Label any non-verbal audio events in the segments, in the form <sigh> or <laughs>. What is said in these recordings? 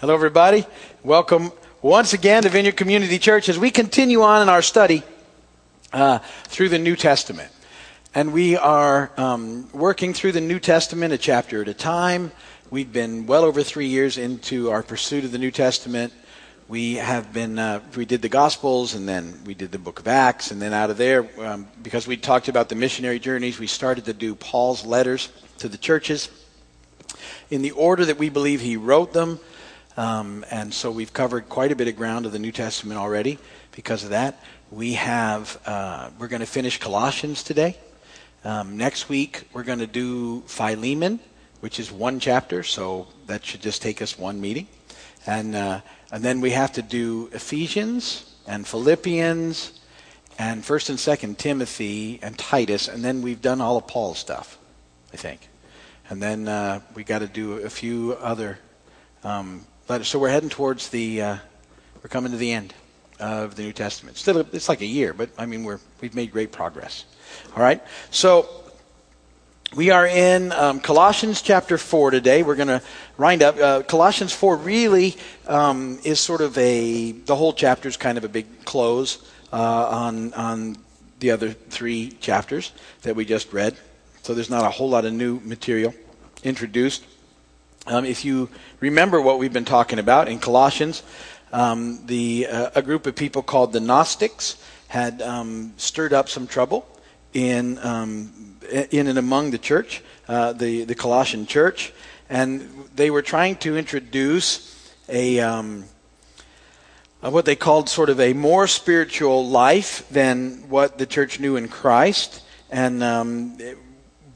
Hello, everybody. Welcome once again to Vineyard Community Church as we continue on in our study uh, through the New Testament. And we are um, working through the New Testament a chapter at a time. We've been well over three years into our pursuit of the New Testament. We have been, uh, we did the Gospels and then we did the book of Acts. And then out of there, um, because we talked about the missionary journeys, we started to do Paul's letters to the churches in the order that we believe he wrote them. Um, and so we've covered quite a bit of ground of the New Testament already because of that. We have, uh, we're going to finish Colossians today. Um, next week, we're going to do Philemon, which is one chapter, so that should just take us one meeting. And, uh, and then we have to do Ephesians and Philippians and 1st and 2nd Timothy and Titus, and then we've done all of Paul's stuff, I think. And then uh, we got to do a few other um, but so we're heading towards the, uh, we're coming to the end of the New Testament. Still, it's like a year, but I mean, we're, we've made great progress. All right? So we are in um, Colossians chapter 4 today. We're going to wind up. Uh, Colossians 4 really um, is sort of a, the whole chapter is kind of a big close uh, on, on the other three chapters that we just read. So there's not a whole lot of new material introduced. Um, if you remember what we've been talking about in Colossians, um, the, uh, a group of people called the Gnostics had um, stirred up some trouble in, um, in and among the church, uh, the, the Colossian church, and they were trying to introduce a, um, what they called sort of a more spiritual life than what the church knew in Christ. And um,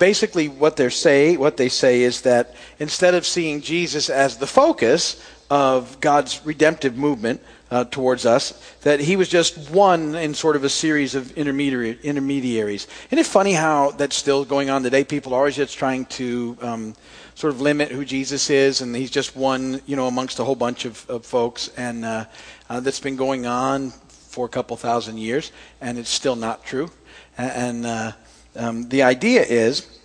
basically what they say what they say is that instead of seeing Jesus as the focus of God's redemptive movement uh, towards us, that he was just one in sort of a series of intermediary, intermediaries. Isn't it funny how that's still going on today? People are always just trying to um, sort of limit who Jesus is, and he's just one, you know, amongst a whole bunch of, of folks, and uh, uh, that's been going on for a couple thousand years, and it's still not true. And, and uh, um, the idea is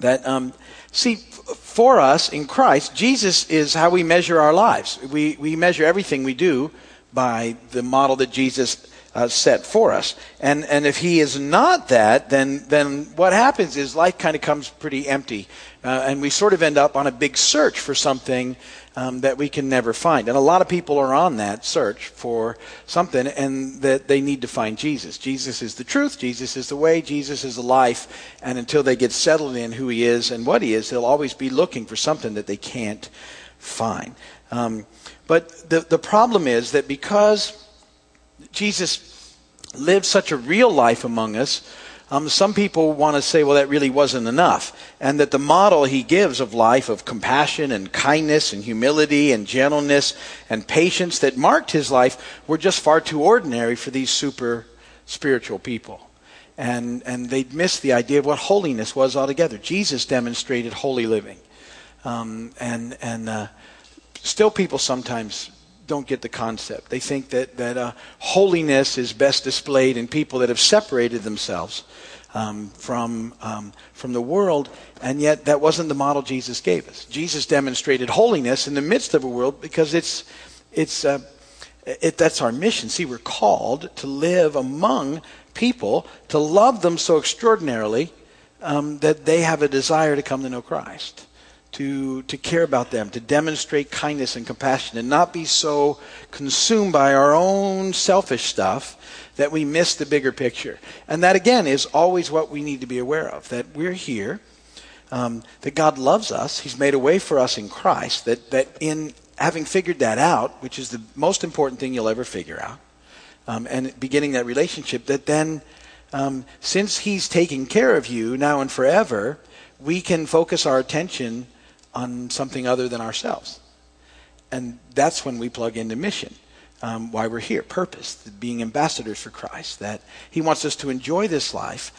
that, um, see, for us in Christ, Jesus is how we measure our lives. We, we measure everything we do by the model that Jesus uh, set for us. And, and if he is not that, then, then what happens is life kind of comes pretty empty. Uh, and we sort of end up on a big search for something um, that we can never find. And a lot of people are on that search for something, and that they need to find Jesus. Jesus is the truth, Jesus is the way, Jesus is the life. And until they get settled in who he is and what he is, they'll always be looking for something that they can't find. Um, but the, the problem is that because Jesus lived such a real life among us, um, some people want to say, well, that really wasn't enough. And that the model he gives of life, of compassion and kindness and humility and gentleness and patience that marked his life, were just far too ordinary for these super spiritual people. And, and they'd missed the idea of what holiness was altogether. Jesus demonstrated holy living. Um, and and uh, still, people sometimes don't get the concept. They think that, that uh, holiness is best displayed in people that have separated themselves um, from, um, from the world, and yet that wasn't the model Jesus gave us. Jesus demonstrated holiness in the midst of a world because it's, it's, uh, it, that's our mission. See, we're called to live among people, to love them so extraordinarily um, that they have a desire to come to know Christ to, to care about them, to demonstrate kindness and compassion, and not be so consumed by our own selfish stuff that we miss the bigger picture. And that, again, is always what we need to be aware of that we're here, um, that God loves us, He's made a way for us in Christ, that, that in having figured that out, which is the most important thing you'll ever figure out, um, and beginning that relationship, that then, um, since He's taking care of you now and forever, we can focus our attention on something other than ourselves. And that's when we plug into mission. Um, why we're here, purpose, being ambassadors for Christ. That He wants us to enjoy this life,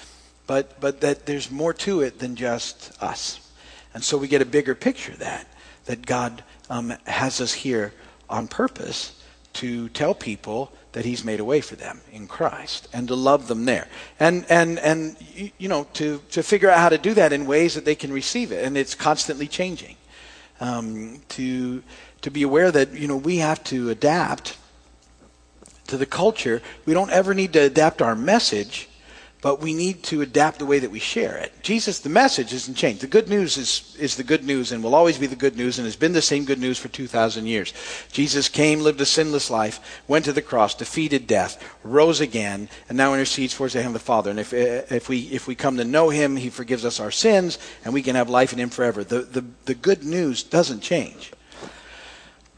but but that there's more to it than just us. And so we get a bigger picture that that God um, has us here on purpose to tell people that he's made a way for them in Christ and to love them there. And, and, and you know, to, to figure out how to do that in ways that they can receive it. And it's constantly changing. um, to to be aware that you know we have to adapt to the culture. We don't ever need to adapt our message, but we need to adapt the way that we share it. Jesus, the message hasn't changed. The good news is, is the good news and will always be the good news and has been the same good news for 2,000 years. Jesus came, lived a sinless life, went to the cross, defeated death, rose again, and now intercedes for us to Him the Father. And if, if, we, if we come to know Him, He forgives us our sins, and we can have life in Him forever. The, the, the good news doesn't change.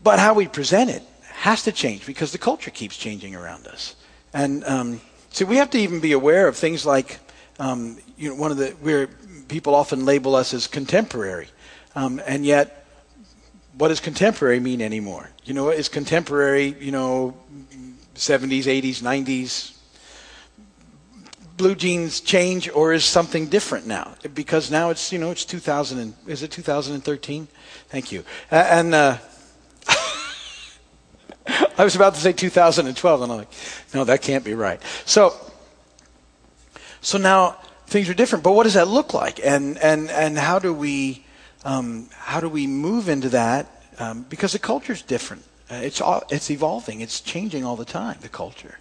But how we present it has to change because the culture keeps changing around us. And um, See, we have to even be aware of things like, um, you know, one of the where people often label us as contemporary, um, and yet, what does contemporary mean anymore? You know, is contemporary, you know, 70s, 80s, 90s? Blue jeans change, or is something different now? Because now it's, you know, it's 2000. And, is it 2013? Thank you. And uh, <laughs> I was about to say 2012, and I'm like, no, that can't be right. So, so now things are different. But what does that look like? And and and how do we um, how do we move into that? Um, because the culture is different. Uh, it's all, it's evolving. It's changing all the time. The culture,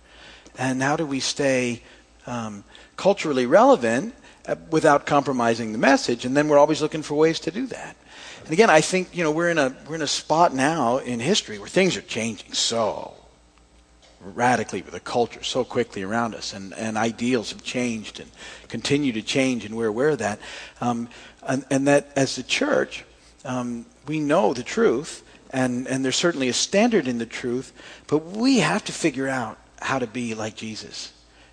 and how do we stay um, culturally relevant uh, without compromising the message? And then we're always looking for ways to do that. And again, I think you know we're in a we're in a spot now in history where things are changing so radically with the culture so quickly around us, and, and ideals have changed and continue to change, and we're aware of that. Um, and, and, that as the church, um, we know the truth, and, and there's certainly a standard in the truth, but we have to figure out how to be like Jesus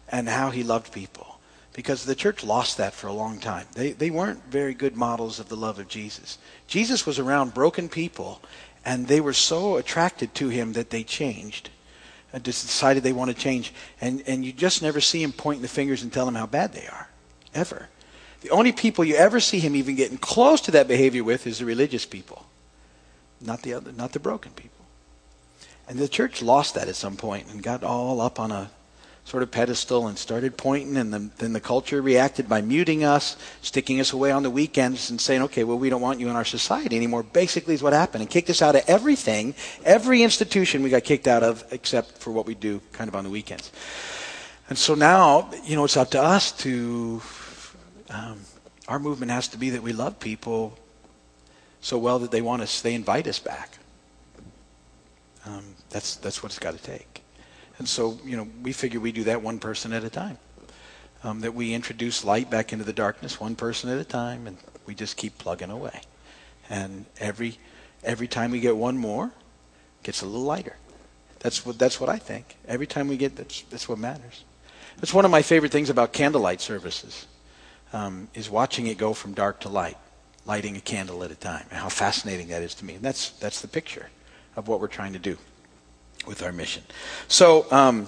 and how he loved people because the church lost that for a long time. They, they weren't very good models of the love of Jesus. Jesus was around broken people, and they were so attracted to him that they changed. And just decided they want to change. And, and you just never see him pointing the fingers and tell them how bad they are. Ever. The only people you ever see him even getting close to that behavior with is the religious people, not the other, not the broken people. And the church lost that at some point and got all up on a sort of pedestal and started pointing, and the, then the culture reacted by muting us, sticking us away on the weekends, and saying, okay, well, we don't want you in our society anymore. Basically, is what happened, and kicked us out of everything, every institution we got kicked out of, except for what we do kind of on the weekends. And so now, you know, it's up to us to. Um, our movement has to be that we love people so well that they want us, they invite us back. Um, that's that's what it's got to take. And so, you know, we figure we do that one person at a time. Um, that we introduce light back into the darkness one person at a time, and we just keep plugging away. And every every time we get one more, gets a little lighter. That's what that's what I think. Every time we get that's that's what matters. That's one of my favorite things about candlelight services, um, is watching it go from dark to light, lighting a candle at a time, and how fascinating that is to me. And that's that's the picture of what we're trying to do with our mission. So, um,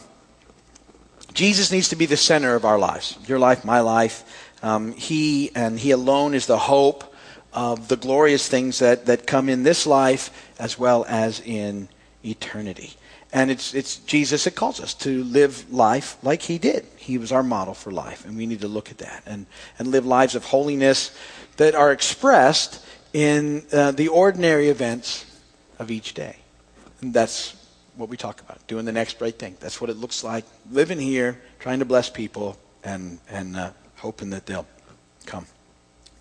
Jesus needs to be the center of our lives. Your life, my life. Um, he and He alone is the hope of the glorious things that, that come in this life as well as in eternity. And it's, it's Jesus that calls us to live life like He did. He was our model for life, and we need to look at that and, and live lives of holiness that are expressed in uh, the ordinary events of each day. And that's what we talk about, doing the next right thing. That's what it looks like. Living here, trying to bless people, and, and uh, hoping that they'll come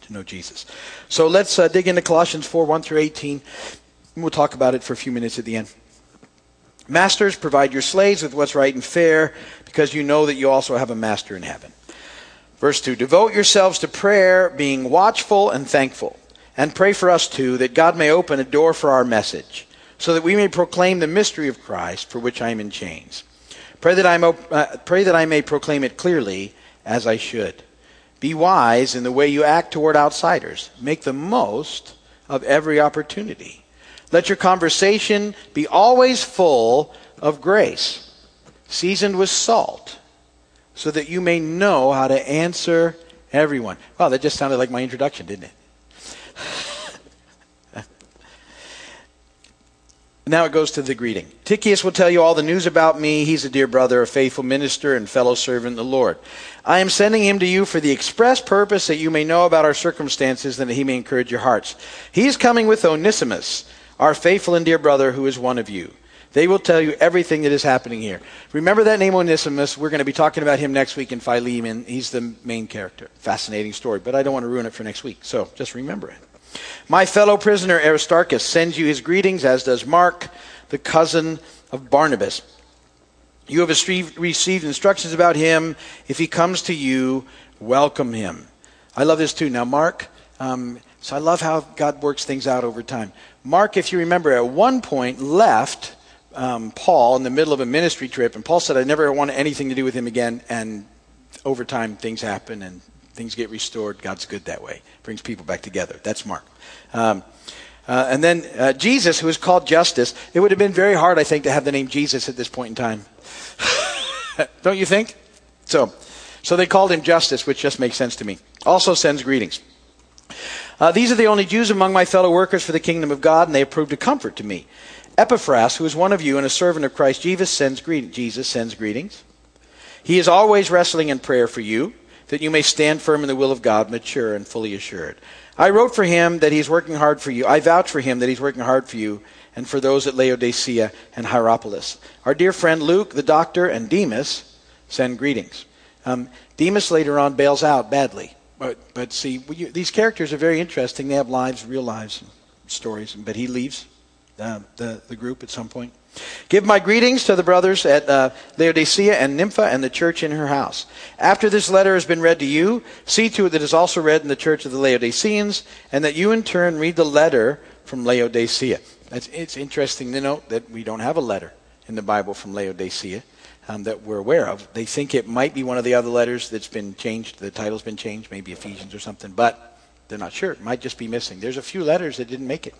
to know Jesus. So let's uh, dig into Colossians 4 1 through 18. We'll talk about it for a few minutes at the end. Masters, provide your slaves with what's right and fair, because you know that you also have a master in heaven. Verse 2 Devote yourselves to prayer, being watchful and thankful. And pray for us too, that God may open a door for our message so that we may proclaim the mystery of Christ for which I am in chains. Pray that I, may, uh, pray that I may proclaim it clearly as I should. Be wise in the way you act toward outsiders. Make the most of every opportunity. Let your conversation be always full of grace, seasoned with salt, so that you may know how to answer everyone. Wow, that just sounded like my introduction, didn't it? Now it goes to the greeting. Tychicus will tell you all the news about me. He's a dear brother, a faithful minister, and fellow servant the Lord. I am sending him to you for the express purpose that you may know about our circumstances and that he may encourage your hearts. He is coming with Onesimus, our faithful and dear brother, who is one of you. They will tell you everything that is happening here. Remember that name Onesimus. We're going to be talking about him next week in Philemon. He's the main character. Fascinating story, but I don't want to ruin it for next week. So just remember it. My fellow prisoner Aristarchus sends you his greetings, as does Mark, the cousin of Barnabas. You have received instructions about him. If he comes to you, welcome him. I love this too. Now, Mark, um, so I love how God works things out over time. Mark, if you remember, at one point left um, Paul in the middle of a ministry trip, and Paul said, I never want anything to do with him again. And over time, things happen and things get restored. God's good that way, brings people back together. That's Mark. Um, uh, and then uh, Jesus, who is called Justus, it would have been very hard, I think, to have the name Jesus at this point in time. <laughs> Don't you think? So, so they called him Justice, which just makes sense to me. Also sends greetings. Uh, these are the only Jews among my fellow workers for the kingdom of God, and they have proved a comfort to me. Epaphras, who is one of you and a servant of Christ Jesus, sends, greet- Jesus sends greetings. He is always wrestling in prayer for you, that you may stand firm in the will of God, mature and fully assured. I wrote for him that he's working hard for you. I vouch for him that he's working hard for you and for those at Laodicea and Hierapolis. Our dear friend Luke, the doctor, and Demas send greetings. Um, Demas later on bails out badly. But, but see, these characters are very interesting. They have lives, real lives, stories. But he leaves uh, the, the group at some point. Give my greetings to the brothers at uh, Laodicea and Nympha and the church in her house. After this letter has been read to you, see to it that it is also read in the church of the Laodiceans, and that you in turn read the letter from Laodicea. It's, it's interesting to note that we don't have a letter in the Bible from Laodicea um, that we're aware of. They think it might be one of the other letters that's been changed. The title's been changed, maybe Ephesians or something, but they're not sure. It might just be missing. There's a few letters that didn't make it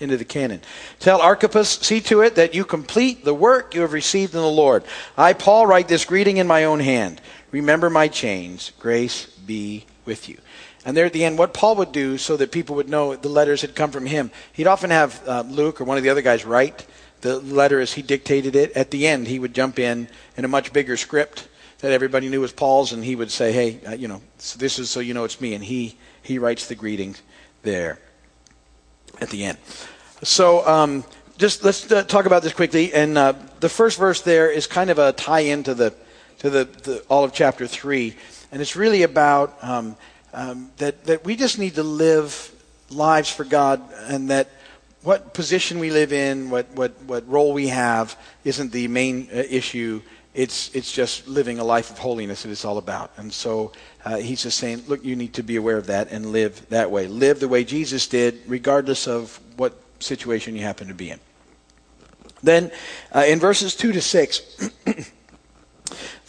into the canon. Tell Archippus, see to it that you complete the work you have received in the Lord. I, Paul, write this greeting in my own hand. Remember my chains. Grace be with you. And there at the end, what Paul would do so that people would know the letters had come from him, he'd often have uh, Luke or one of the other guys write the letter as he dictated it. At the end, he would jump in in a much bigger script that everybody knew was Paul's, and he would say, "Hey, uh, you know, so this is so you know it's me." And he he writes the greetings there at the end. So um, just let's uh, talk about this quickly. And uh, the first verse there is kind of a tie-in to the to the, the all of chapter three, and it's really about um, um, that that we just need to live lives for God, and that what position we live in, what what what role we have, isn't the main uh, issue. It's it's just living a life of holiness that it's all about. And so uh, he's just saying, look, you need to be aware of that and live that way. Live the way Jesus did, regardless of what situation you happen to be in. Then uh, in verses 2 to 6, <clears throat>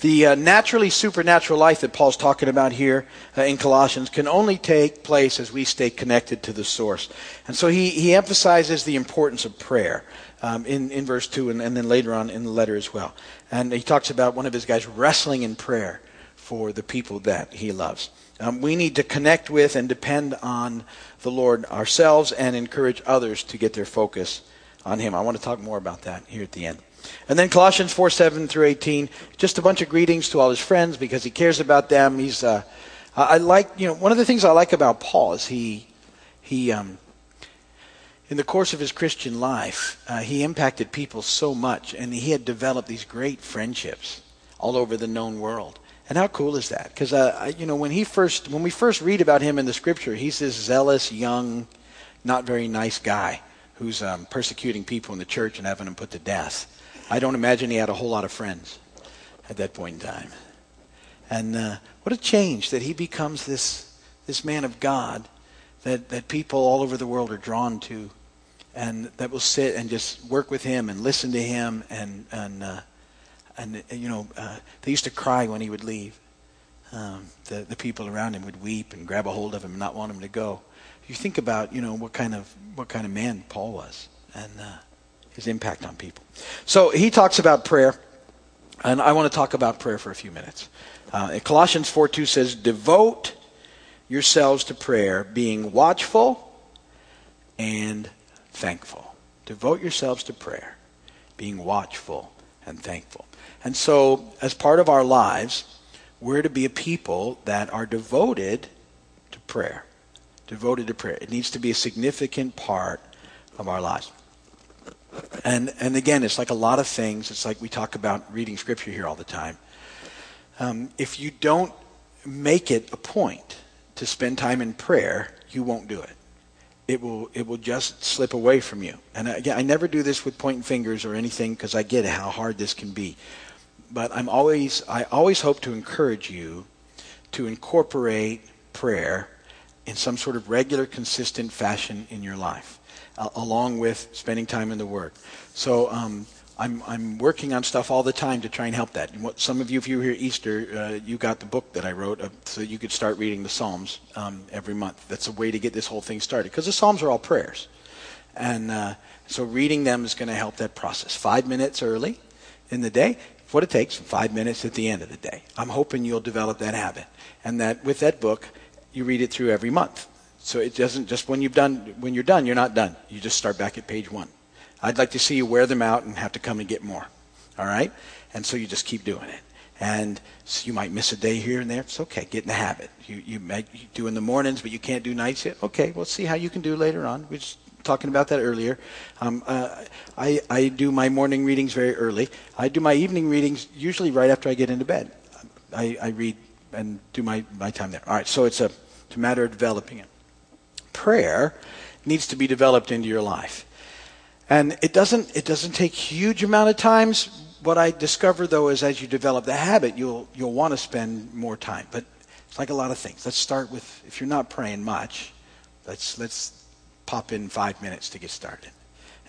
the uh, naturally supernatural life that Paul's talking about here uh, in Colossians can only take place as we stay connected to the source. And so he, he emphasizes the importance of prayer. Um, in, in verse 2 and, and then later on in the letter as well. And he talks about one of his guys wrestling in prayer for the people that he loves. Um, we need to connect with and depend on the Lord ourselves and encourage others to get their focus on Him. I want to talk more about that here at the end. And then Colossians 4 7 through 18, just a bunch of greetings to all his friends because he cares about them. He's, uh, I like, you know, one of the things I like about Paul is he, he, um, in the course of his Christian life, uh, he impacted people so much, and he had developed these great friendships all over the known world. And how cool is that? Because uh, you know when he first when we first read about him in the scripture, he's this zealous, young, not very nice guy who's um, persecuting people in the church and having them put to death. I don't imagine he had a whole lot of friends at that point in time. And uh, what a change that he becomes this this man of God that that people all over the world are drawn to, and that will sit and just work with him and listen to him and and. Uh, and you know, uh, they used to cry when he would leave. Um, the the people around him would weep and grab a hold of him and not want him to go. You think about you know what kind of what kind of man Paul was and uh, his impact on people. So he talks about prayer, and I want to talk about prayer for a few minutes. Uh, Colossians four two says, "Devote yourselves to prayer, being watchful and thankful." Devote yourselves to prayer, being watchful and thankful. And so, as part of our lives, we're to be a people that are devoted to prayer. Devoted to prayer. It needs to be a significant part of our lives. And, and again, it's like a lot of things. It's like we talk about reading scripture here all the time. Um, if you don't make it a point to spend time in prayer, you won't do it. It will, it will just slip away from you. And again, I never do this with pointing fingers or anything because I get how hard this can be. But I'm always, I always hope to encourage you to incorporate prayer in some sort of regular, consistent fashion in your life uh, along with spending time in the Word. So um, I'm, I'm working on stuff all the time to try and help that. What, some of you, if you were here Easter, uh, you got the book that I wrote uh, so you could start reading the Psalms um, every month. That's a way to get this whole thing started because the Psalms are all prayers. And uh, so reading them is going to help that process. Five minutes early in the day, what it takes, five minutes at the end of the day. I'm hoping you'll develop that habit. And that with that book, you read it through every month. So it doesn't just when you've done when you're done, you're not done. You just start back at page one. I'd like to see you wear them out and have to come and get more. All right? And so you just keep doing it. And so you might miss a day here and there. It's okay. Get in the habit. You you, you do in the mornings, but you can't do nights yet. Okay, we'll see how you can do later on. We just talking about that earlier. Um, uh, I I do my morning readings very early. I do my evening readings usually right after I get into bed. I, I read and do my, my time there. All right, so it's a, it's a matter of developing it prayer needs to be developed into your life. And it doesn't, it doesn't take huge amount of times. What I discover though is as you develop the habit, you'll, you'll want to spend more time. But it's like a lot of things. Let's start with, if you're not praying much, let's, let's pop in five minutes to get started.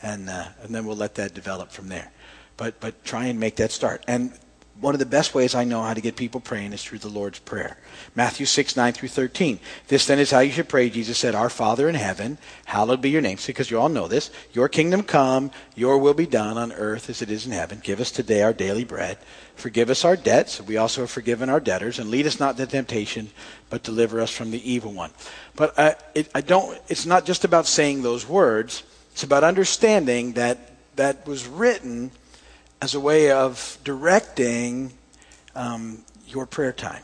And, uh, and then we'll let that develop from there. But, but try and make that start. And one of the best ways I know how to get people praying is through the Lord's Prayer. Matthew 6, 9 through 13. This then is how you should pray. Jesus said, Our Father in heaven, hallowed be your name. Because you all know this. Your kingdom come, your will be done on earth as it is in heaven. Give us today our daily bread. Forgive us our debts. We also have forgiven our debtors. And lead us not into temptation, but deliver us from the evil one. But uh, it, I don't, it's not just about saying those words. It's about understanding that that was written as a way of directing um, your prayer time.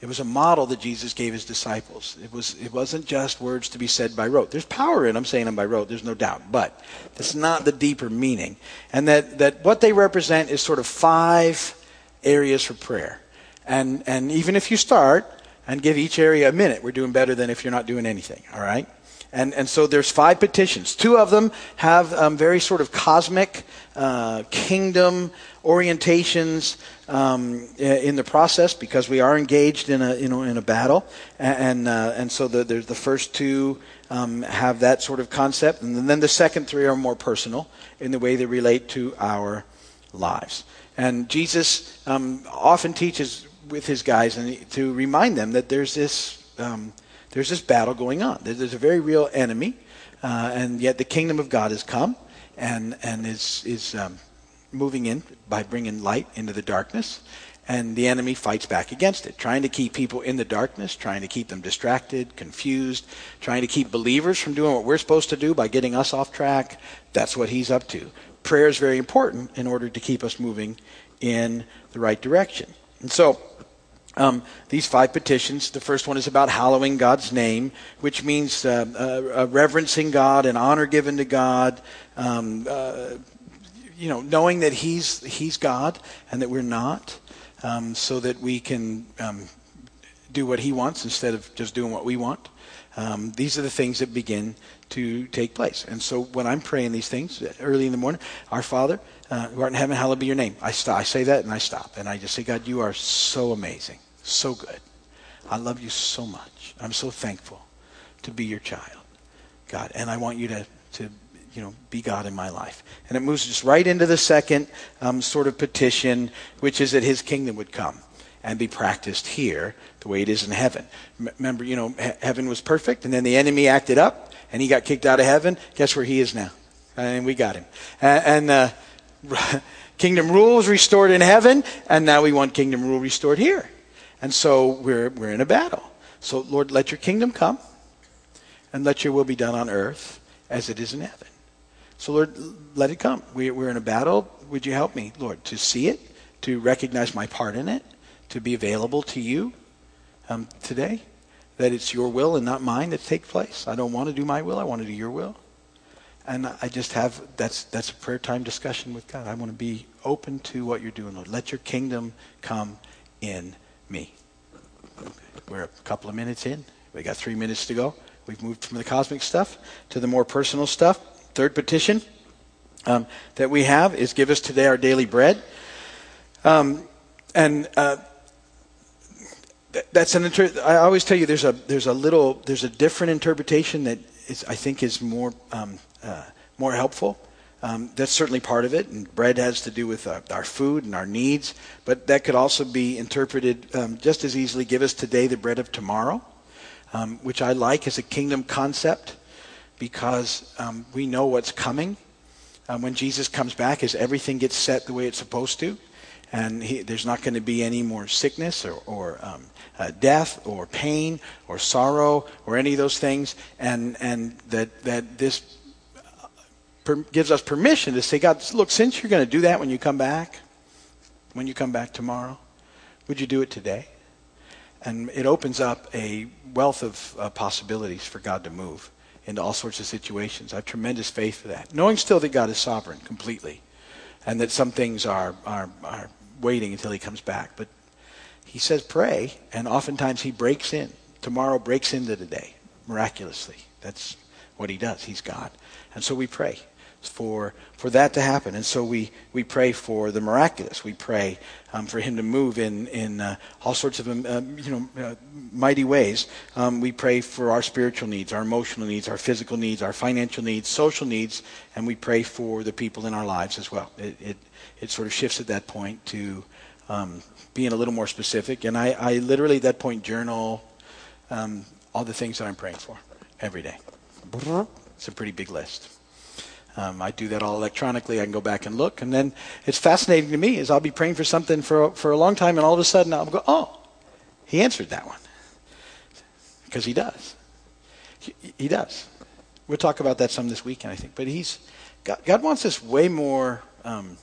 It was a model that Jesus gave his disciples. It, was, it wasn't just words to be said by rote. There's power in them saying them by rote, there's no doubt. But that's not the deeper meaning. And that, that what they represent is sort of five areas for prayer. And, and even if you start and give each area a minute, we're doing better than if you're not doing anything, all right? And, and so there's five petitions. Two of them have um, very sort of cosmic uh, kingdom orientations um, in the process because we are engaged in a, you know, in a battle. And, uh, and so the, the first two um, have that sort of concept. And then the second three are more personal in the way they relate to our lives. And Jesus um, often teaches with his guys and to remind them that there's this um, there's this battle going on. There's a very real enemy, uh, and yet the kingdom of God has come and, and is, is um, moving in by bringing light into the darkness. And the enemy fights back against it, trying to keep people in the darkness, trying to keep them distracted, confused, trying to keep believers from doing what we're supposed to do by getting us off track. That's what he's up to. Prayer is very important in order to keep us moving in the right direction. And so, um, these five petitions. The first one is about hallowing God's name, which means uh, uh, uh, reverencing God and honor given to God. Um, uh, you know, knowing that He's He's God and that we're not, um, so that we can um, do what He wants instead of just doing what we want. Um, these are the things that begin to take place. And so when I'm praying these things early in the morning, Our Father, uh, who art in heaven, hallowed be your name. I, st- I say that and I stop. And I just say, God, you are so amazing so good. I love you so much. I'm so thankful to be your child, God. And I want you to, to you know, be God in my life. And it moves just right into the second um, sort of petition, which is that his kingdom would come and be practiced here the way it is in heaven. M- remember, you know, he- heaven was perfect, and then the enemy acted up, and he got kicked out of heaven. Guess where he is now? And we got him. And, and uh, <laughs> kingdom rule was restored in heaven, and now we want kingdom rule restored here. And so we're, we're in a battle. So, Lord, let your kingdom come and let your will be done on earth as it is in heaven. So, Lord, let it come. We, we're in a battle. Would you help me, Lord, to see it, to recognize my part in it, to be available to you um, today? That it's your will and not mine that take place. I don't want to do my will. I want to do your will. And I just have that's that's a prayer time discussion with God. I want to be open to what you're doing, Lord. Let your kingdom come in me. We're a couple of minutes in. We got three minutes to go. We've moved from the cosmic stuff to the more personal stuff. Third petition um, that we have is give us today our daily bread. Um, and uh, that's an inter- I always tell you there's a there's a little there's a different interpretation that is I think is more um, uh, more helpful. Um, that's certainly part of it, and bread has to do with uh, our food and our needs. But that could also be interpreted um, just as easily. Give us today the bread of tomorrow, um, which I like as a kingdom concept because um, we know what's coming. Um, when Jesus comes back, is everything gets set the way it's supposed to, and he, there's not going to be any more sickness or, or um, uh, death or pain or sorrow or any of those things, and and that that this per, gives us permission to say, God, look, since you're going to do that when you come back, when you come back tomorrow, would you do it today? And it opens up a wealth of uh, possibilities for God to move into all sorts of situations. I have tremendous faith for that, knowing still that God is sovereign completely, and that some things are are, are waiting until He comes back. But He says pray, and oftentimes He breaks in. Tomorrow breaks into today miraculously. That's what He does. He's God, and so we pray for for that to happen. And so we we pray for the miraculous. We pray um, for Him to move in in uh, all sorts of um, uh, you know uh, mighty ways. Um, we pray for our spiritual needs, our emotional needs, our physical needs, our financial needs, social needs, and we pray for the people in our lives as well. It it, it sort of shifts at that point to um, being a little more specific. And I, I literally at that point journal um, all the things that I'm praying for every day. It's a pretty big list. Um, I do that all electronically. I can go back and look, and then it's fascinating to me is I'll be praying for something for for a long time, and all of a sudden I'll go, oh, he answered that one because he does. He, he, does. We'll talk about that some this weekend, I think. But he's God, God wants us way more um,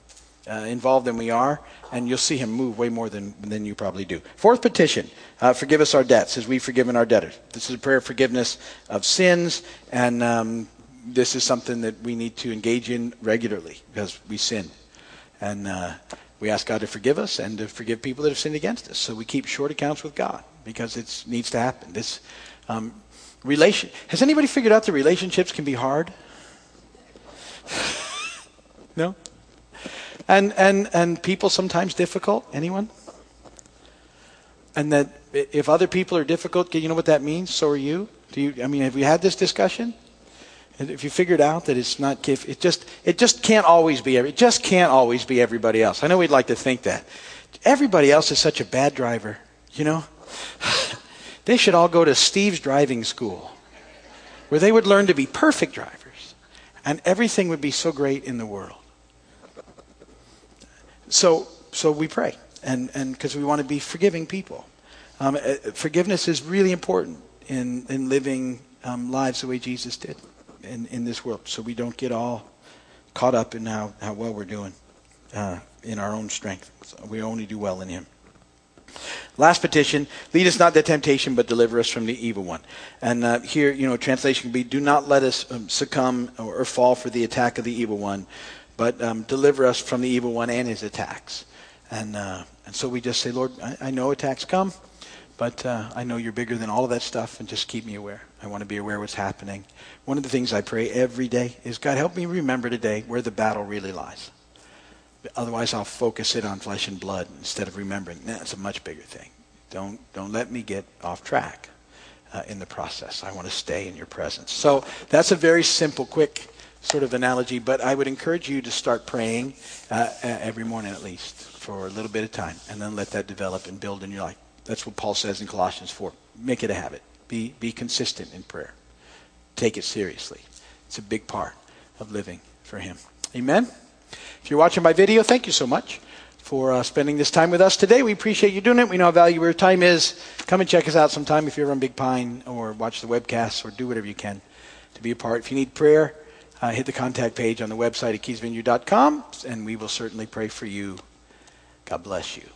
uh, involved than we are, and you'll see him move way more than than you probably do. Fourth petition: uh, Forgive us our debts as we've forgiven our debtors. This is a prayer of forgiveness of sins and. Um, this is something that we need to engage in regularly because we sin. And uh, we ask God to forgive us and to forgive people that have sinned against us. So we keep short accounts with God because it needs to happen. This um, relation has anybody figured out that relationships can be hard? <laughs> no. And and and people sometimes difficult. Anyone? And that if other people are difficult, you know what that means. So are you. Do you? I mean, have we had this discussion? If you figured out that it's not, it just, it just can't always be, it just can't always be everybody else. I know we'd like to think that. Everybody else is such a bad driver, you know? <sighs> they should all go to Steve's driving school, where they would learn to be perfect drivers, and everything would be so great in the world. So, so we pray, and because we want to be forgiving people. Um, uh, forgiveness is really important in in living um, lives the way Jesus did in, in this world so we don't get all caught up in how, how well we're doing uh, in our own strength. So we only do well in Him. Last petition, lead us not to temptation, but deliver us from the evil one. And uh, here, you know, translation can be, do not let us um, succumb or, or, fall for the attack of the evil one, but um, deliver us from the evil one and his attacks. And, uh, and so we just say, Lord, I, I know attacks come. But uh, I know you're bigger than all of that stuff, and just keep me aware. I want to be aware of what's happening. One of the things I pray every day is, God, help me remember today where the battle really lies. Otherwise, I'll focus it on flesh and blood instead of remembering. That's a much bigger thing. Don't, don't let me get off track uh, in the process. I want to stay in your presence. So that's a very simple, quick sort of analogy, but I would encourage you to start praying uh, every morning at least for a little bit of time, and then let that develop and build in your life. That's what Paul says in Colossians 4. Make it a habit. Be, be consistent in prayer. Take it seriously. It's a big part of living for Him. Amen? If you're watching my video, thank you so much for uh, spending this time with us today. We appreciate you doing it. We know how valuable your time is. Come and check us out sometime if you're on Big Pine or watch the webcasts or do whatever you can to be a part. If you need prayer, uh, hit the contact page on the website at keysvineyard.com, and we will certainly pray for you. God bless you.